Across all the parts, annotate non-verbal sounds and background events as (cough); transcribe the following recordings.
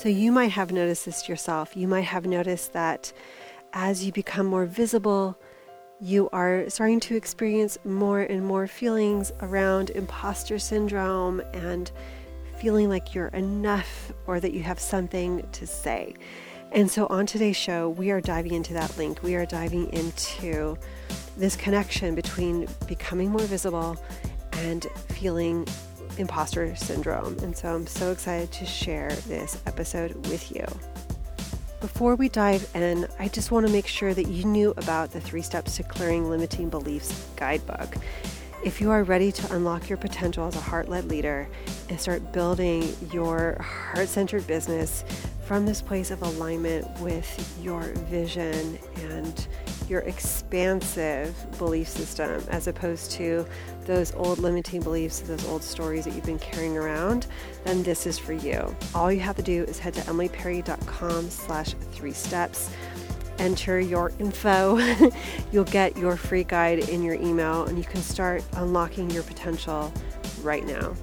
So you might have noticed this yourself. You might have noticed that as you become more visible, you are starting to experience more and more feelings around imposter syndrome and feeling like you're enough or that you have something to say. And so on today's show, we are diving into that link. We are diving into this connection between becoming more visible and feeling imposter syndrome. And so I'm so excited to share this episode with you. Before we dive in, I just want to make sure that you knew about the three steps to clearing limiting beliefs guidebook. If you are ready to unlock your potential as a heart led leader and start building your heart centered business from this place of alignment with your vision and your expansive belief system as opposed to those old limiting beliefs, those old stories that you've been carrying around, then this is for you. All you have to do is head to emilyperry.com slash three steps enter your info, (laughs) you'll get your free guide in your email and you can start unlocking your potential right now.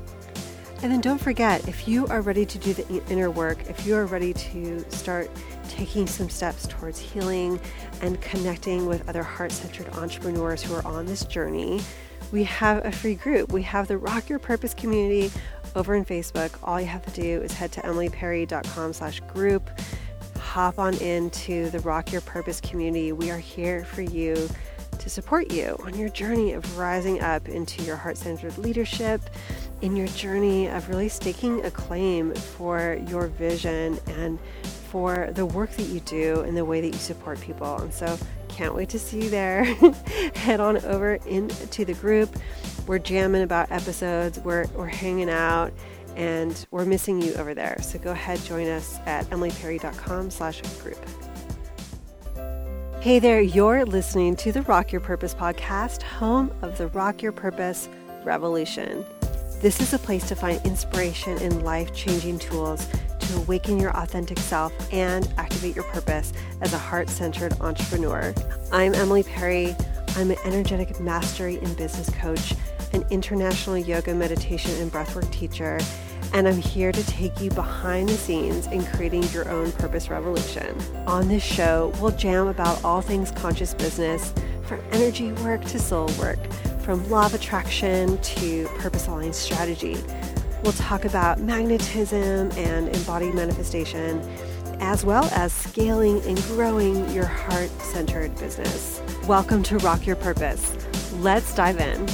And then don't forget, if you are ready to do the inner work, if you are ready to start taking some steps towards healing and connecting with other heart centered entrepreneurs who are on this journey, we have a free group. We have the Rock Your Purpose community over in Facebook. All you have to do is head to emilyperry.com slash group, hop on into the Rock Your Purpose community. We are here for you to support you on your journey of rising up into your heart centered leadership, in your journey of really staking a claim for your vision and for the work that you do and the way that you support people. And so, can't wait to see you there. (laughs) Head on over into the group. We're jamming about episodes, we're, we're hanging out, and we're missing you over there. So go ahead, join us at emilyperry.com slash group. Hey there, you're listening to the Rock Your Purpose podcast, home of the Rock Your Purpose Revolution. This is a place to find inspiration and life changing tools to awaken your authentic self and activate your purpose as a heart centered entrepreneur. I'm Emily Perry. I'm an energetic mastery and business coach, an international yoga, meditation, and breathwork teacher, and I'm here to take you behind the scenes in creating your own purpose revolution. On this show, we'll jam about all things conscious business, from energy work to soul work, from law of attraction to purpose aligned strategy. We'll talk about magnetism and embodied manifestation, as well as scaling and growing your heart centered business. Welcome to Rock Your Purpose. Let's dive in.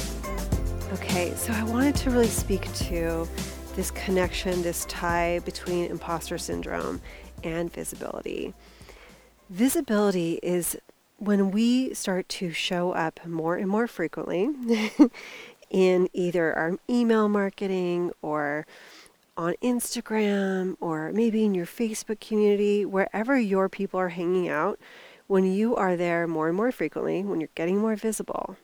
Okay, so I wanted to really speak to this connection, this tie between imposter syndrome and visibility. Visibility is when we start to show up more and more frequently (laughs) in either our email marketing or on Instagram or maybe in your Facebook community, wherever your people are hanging out, when you are there more and more frequently, when you're getting more visible,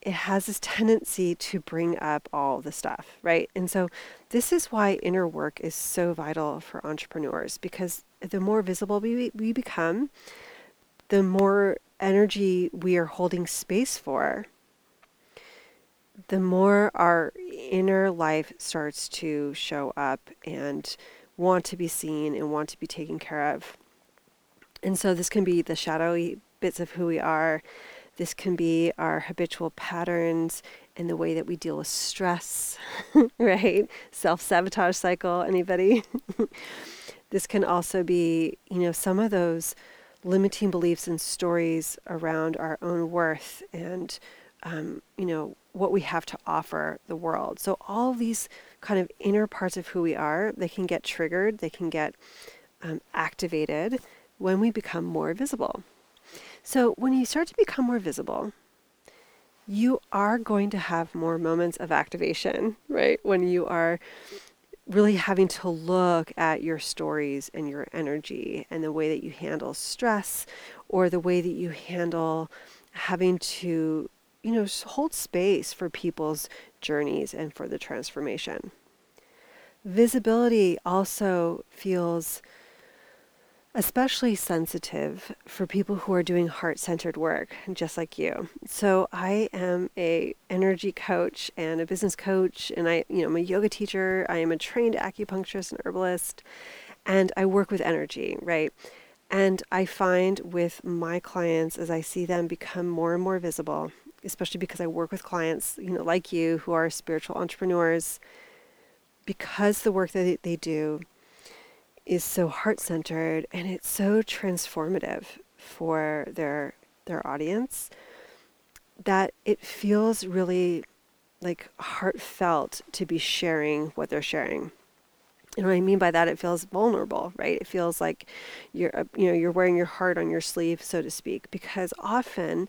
it has this tendency to bring up all the stuff, right? And so this is why inner work is so vital for entrepreneurs because the more visible we, we become, the more energy we are holding space for the more our inner life starts to show up and want to be seen and want to be taken care of. And so this can be the shadowy bits of who we are. This can be our habitual patterns and the way that we deal with stress, (laughs) right? Self sabotage cycle, anybody? (laughs) this can also be, you know, some of those limiting beliefs and stories around our own worth and, um, you know, what we have to offer the world. So all these kind of inner parts of who we are, they can get triggered, they can get um, activated when we become more visible. So when you start to become more visible, you are going to have more moments of activation, right? When you are really having to look at your stories and your energy and the way that you handle stress or the way that you handle having to you know, hold space for people's journeys and for the transformation. Visibility also feels especially sensitive for people who are doing heart-centered work just like you. So I am a energy coach and a business coach and I you know I'm a yoga teacher, I am a trained acupuncturist and herbalist and I work with energy, right? And I find with my clients as I see them become more and more visible, especially because I work with clients, you know, like you who are spiritual entrepreneurs because the work that they do is so heart-centered and it's so transformative for their their audience that it feels really like heartfelt to be sharing what they're sharing. And what I mean by that, it feels vulnerable, right? It feels like you're, uh, you know, you're wearing your heart on your sleeve, so to speak, because often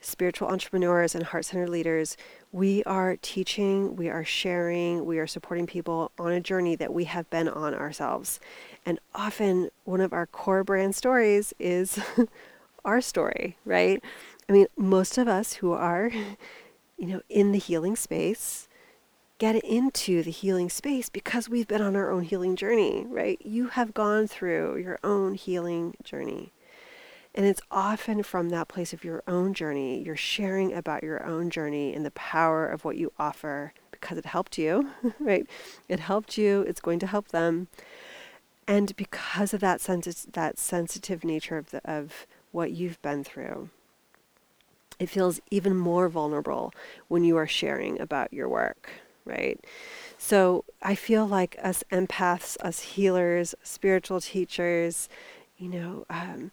spiritual entrepreneurs and heart-centered leaders, we are teaching, we are sharing, we are supporting people on a journey that we have been on ourselves. And often one of our core brand stories is (laughs) our story, right? I mean, most of us who are, (laughs) you know, in the healing space get into the healing space because we've been on our own healing journey, right? You have gone through your own healing journey. And it's often from that place of your own journey, you're sharing about your own journey and the power of what you offer because it helped you, (laughs) right? It helped you, it's going to help them. And because of that sensi- that sensitive nature of the, of what you've been through, it feels even more vulnerable when you are sharing about your work, right? So I feel like us empaths, us healers, spiritual teachers, you know, um,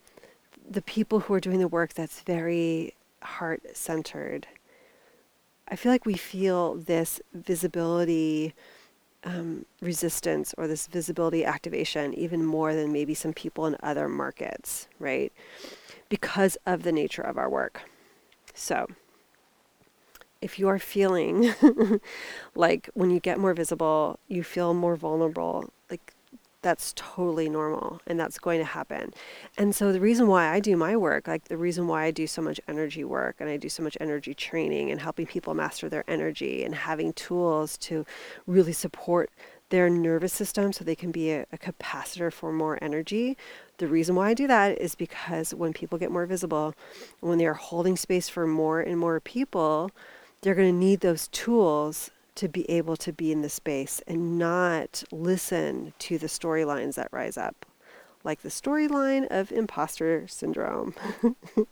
the people who are doing the work that's very heart centered, I feel like we feel this visibility um, resistance or this visibility activation even more than maybe some people in other markets, right? Because of the nature of our work. So, if you are feeling (laughs) like when you get more visible, you feel more vulnerable, like that's totally normal and that's going to happen. And so the reason why I do my work, like the reason why I do so much energy work and I do so much energy training and helping people master their energy and having tools to really support their nervous system so they can be a, a capacitor for more energy. The reason why I do that is because when people get more visible, when they are holding space for more and more people, they're going to need those tools to be able to be in the space and not listen to the storylines that rise up, like the storyline of imposter syndrome. (laughs)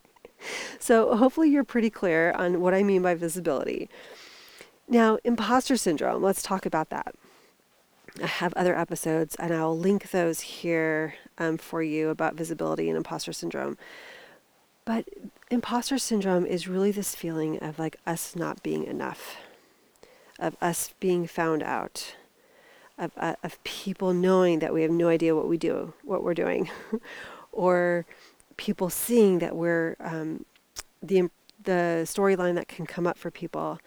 so, hopefully, you're pretty clear on what I mean by visibility. Now, imposter syndrome, let's talk about that. I have other episodes, and I'll link those here um, for you about visibility and imposter syndrome. But imposter syndrome is really this feeling of like us not being enough of us being found out, of, uh, of people knowing that we have no idea what we do, what we're doing, (laughs) or people seeing that we're um, the the storyline that can come up for people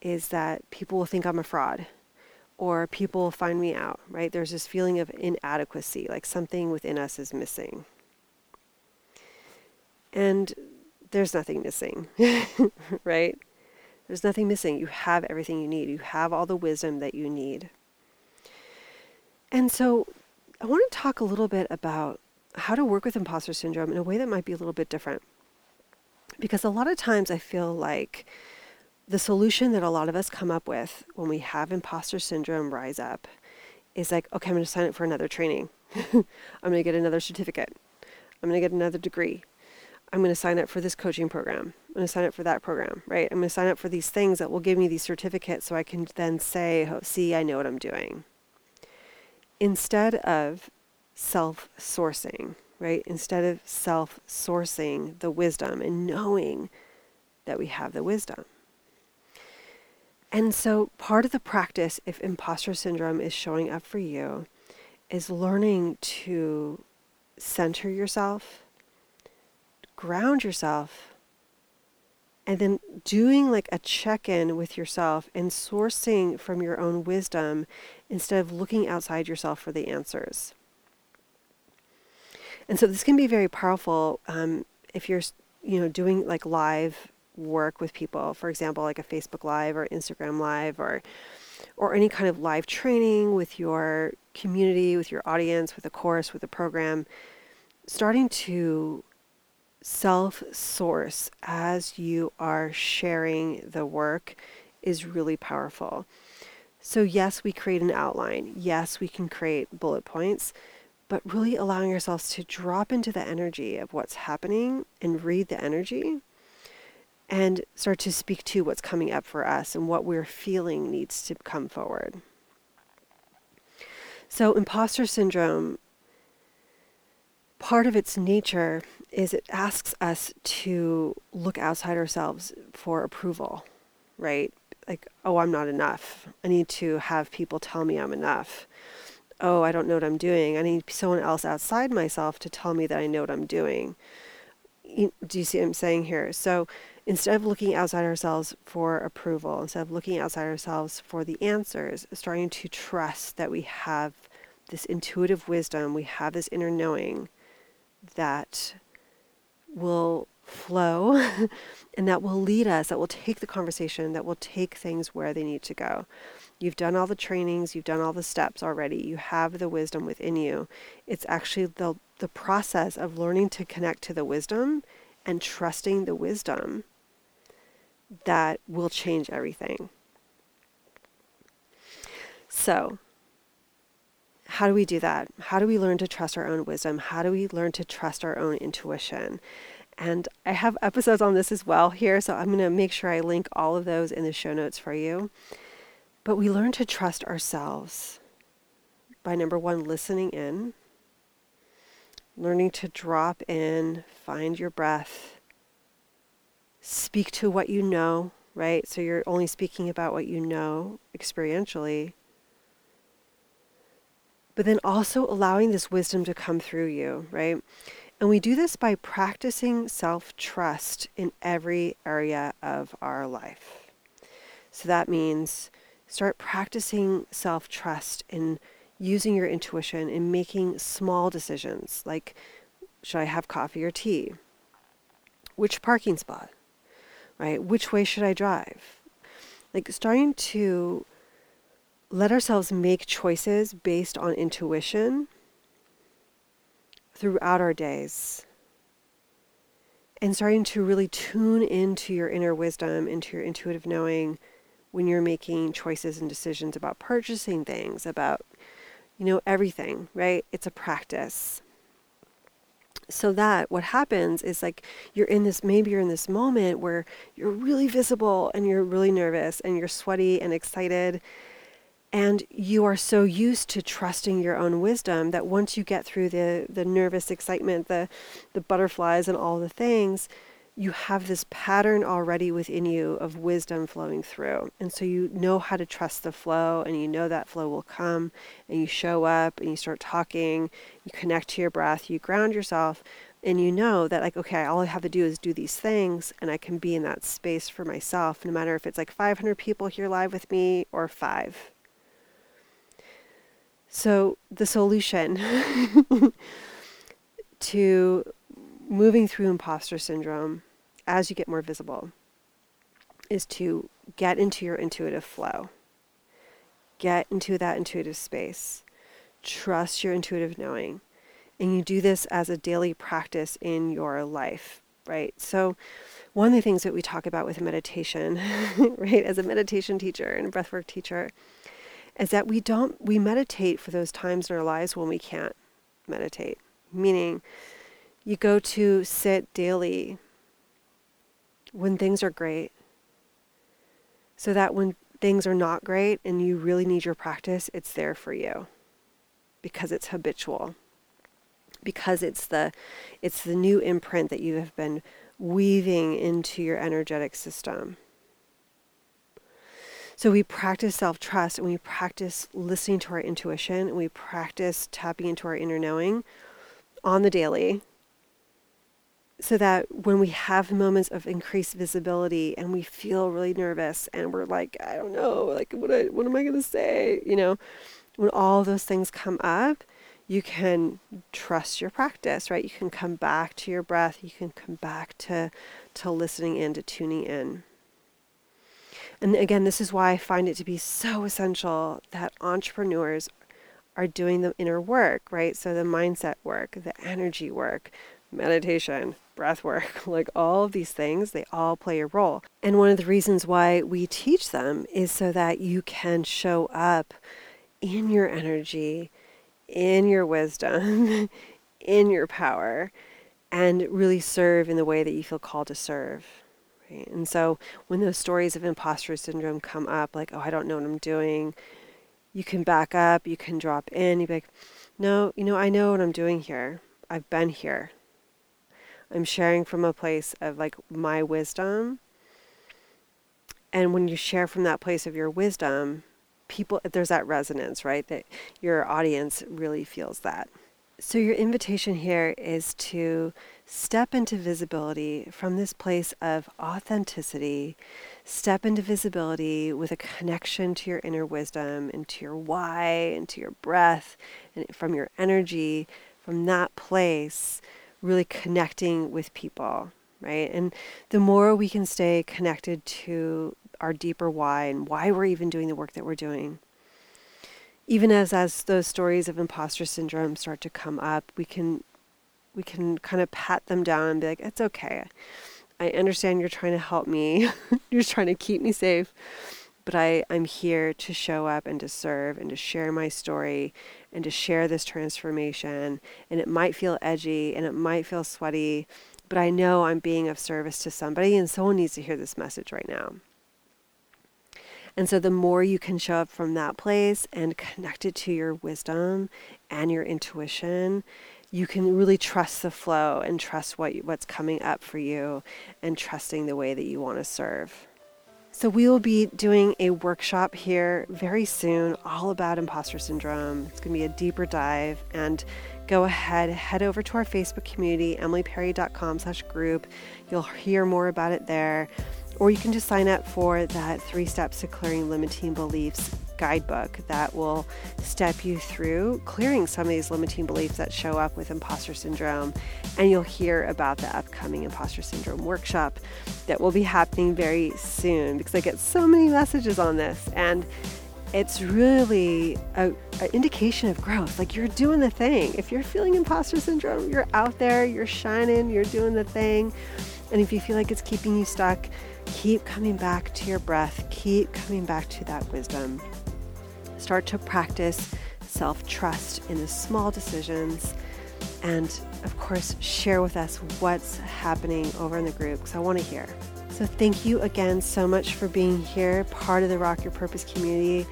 is that people will think I'm a fraud or people will find me out, right? There's this feeling of inadequacy, like something within us is missing. And there's nothing missing, (laughs) right? There's nothing missing. You have everything you need. You have all the wisdom that you need. And so I want to talk a little bit about how to work with imposter syndrome in a way that might be a little bit different. Because a lot of times I feel like the solution that a lot of us come up with when we have imposter syndrome rise up is like, okay, I'm going to sign up for another training. (laughs) I'm going to get another certificate. I'm going to get another degree. I'm going to sign up for this coaching program. I'm going to sign up for that program, right? I'm going to sign up for these things that will give me these certificates so I can then say, oh, see, I know what I'm doing. Instead of self sourcing, right? Instead of self sourcing the wisdom and knowing that we have the wisdom. And so, part of the practice, if imposter syndrome is showing up for you, is learning to center yourself ground yourself and then doing like a check in with yourself and sourcing from your own wisdom instead of looking outside yourself for the answers. And so this can be very powerful um, if you're, you know, doing like live work with people, for example, like a Facebook Live or Instagram Live or or any kind of live training with your community, with your audience, with a course, with a program starting to self source as you are sharing the work is really powerful. So, yes, we create an outline. Yes, we can create bullet points, but really allowing ourselves to drop into the energy of what's happening and read the energy and start to speak to what's coming up for us and what we're feeling needs to come forward. So, imposter syndrome, part of its nature is it asks us to look outside ourselves for approval, right? Like, oh, I'm not enough. I need to have people tell me I'm enough. Oh, I don't know what I'm doing. I need someone else outside myself to tell me that I know what I'm doing. Do you see what I'm saying here? So, instead of looking outside ourselves for approval, instead of looking outside ourselves for the answers, starting to trust that we have this intuitive wisdom, we have this inner knowing that will flow (laughs) and that will lead us, that will take the conversation, that will take things where they need to go. You've done all the trainings, you've done all the steps already, you have the wisdom within you. It's actually the, the process of learning to connect to the wisdom and trusting the wisdom that will change everything. So, how do we do that? How do we learn to trust our own wisdom? How do we learn to trust our own intuition? And I have episodes on this as well here, so I'm going to make sure I link all of those in the show notes for you. But we learn to trust ourselves by number one, listening in, learning to drop in, find your breath, speak to what you know, right? So you're only speaking about what you know experientially. But then also allowing this wisdom to come through you, right? And we do this by practicing self trust in every area of our life. So that means start practicing self trust in using your intuition in making small decisions like should I have coffee or tea? Which parking spot? right? Which way should I drive? Like starting to let ourselves make choices based on intuition throughout our days. And starting to really tune into your inner wisdom, into your intuitive knowing when you're making choices and decisions about purchasing things, about, you know, everything, right? It's a practice so that what happens is like you're in this maybe you're in this moment where you're really visible and you're really nervous and you're sweaty and excited and you are so used to trusting your own wisdom that once you get through the the nervous excitement the the butterflies and all the things you have this pattern already within you of wisdom flowing through. And so you know how to trust the flow and you know that flow will come and you show up and you start talking, you connect to your breath, you ground yourself and you know that like okay, all I have to do is do these things and I can be in that space for myself no matter if it's like 500 people here live with me or 5. So the solution (laughs) to moving through imposter syndrome as you get more visible is to get into your intuitive flow. Get into that intuitive space. Trust your intuitive knowing. And you do this as a daily practice in your life, right? So, one of the things that we talk about with meditation, (laughs) right, as a meditation teacher and a breathwork teacher, is that we don't, we meditate for those times in our lives when we can't meditate. Meaning, you go to sit daily when things are great so that when things are not great and you really need your practice, it's there for you because it's habitual. Because it's the it's the new imprint that you have been weaving into your energetic system. So we practice self-trust and we practice listening to our intuition and we practice tapping into our inner knowing on the daily so that when we have moments of increased visibility and we feel really nervous and we're like, I don't know, like what I, what am I going to say? You know, when all those things come up, you can trust your practice, right? You can come back to your breath. You can come back to to listening in, to tuning in. And again, this is why I find it to be so essential that entrepreneurs are doing the inner work, right? So the mindset work, the energy work, meditation, breath work, (laughs) like all of these things, they all play a role. And one of the reasons why we teach them is so that you can show up in your energy, in your wisdom, (laughs) in your power, and really serve in the way that you feel called to serve. Right? And so when those stories of imposter syndrome come up, like, oh, I don't know what I'm doing, you can back up, you can drop in, you be like, no, you know, I know what I'm doing here. I've been here. I'm sharing from a place of like my wisdom. And when you share from that place of your wisdom, people, there's that resonance, right? That your audience really feels that. So, your invitation here is to step into visibility from this place of authenticity, step into visibility with a connection to your inner wisdom and to your why and to your breath and from your energy. From that place, really connecting with people, right? And the more we can stay connected to our deeper why and why we're even doing the work that we're doing, even as as those stories of imposter syndrome start to come up, we can we can kind of pat them down and be like, "It's okay. I understand you're trying to help me. (laughs) you're trying to keep me safe." But I, I'm here to show up and to serve and to share my story and to share this transformation. And it might feel edgy and it might feel sweaty, but I know I'm being of service to somebody and someone needs to hear this message right now. And so the more you can show up from that place and connect it to your wisdom and your intuition, you can really trust the flow and trust what what's coming up for you and trusting the way that you want to serve. So, we will be doing a workshop here very soon all about imposter syndrome. It's going to be a deeper dive and go ahead, head over to our Facebook community, emilyperry.com slash group. You'll hear more about it there. Or you can just sign up for that three steps to clearing limiting beliefs guidebook that will step you through clearing some of these limiting beliefs that show up with imposter syndrome. And you'll hear about the upcoming imposter syndrome workshop that will be happening very soon because I get so many messages on this. And it's really an indication of growth. Like you're doing the thing. If you're feeling imposter syndrome, you're out there, you're shining, you're doing the thing. And if you feel like it's keeping you stuck, keep coming back to your breath, keep coming back to that wisdom. Start to practice self trust in the small decisions. And of course, share with us what's happening over in the group because I want to hear. So, thank you again so much for being here, part of the Rock Your Purpose community.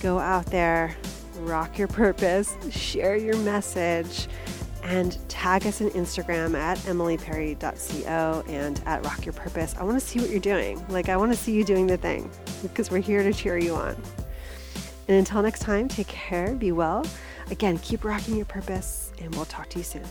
Go out there, rock your purpose, share your message, and tag us on Instagram at emilyperry.co and at Rock Your Purpose. I want to see what you're doing. Like, I want to see you doing the thing because we're here to cheer you on. And until next time, take care, be well. Again, keep rocking your purpose, and we'll talk to you soon.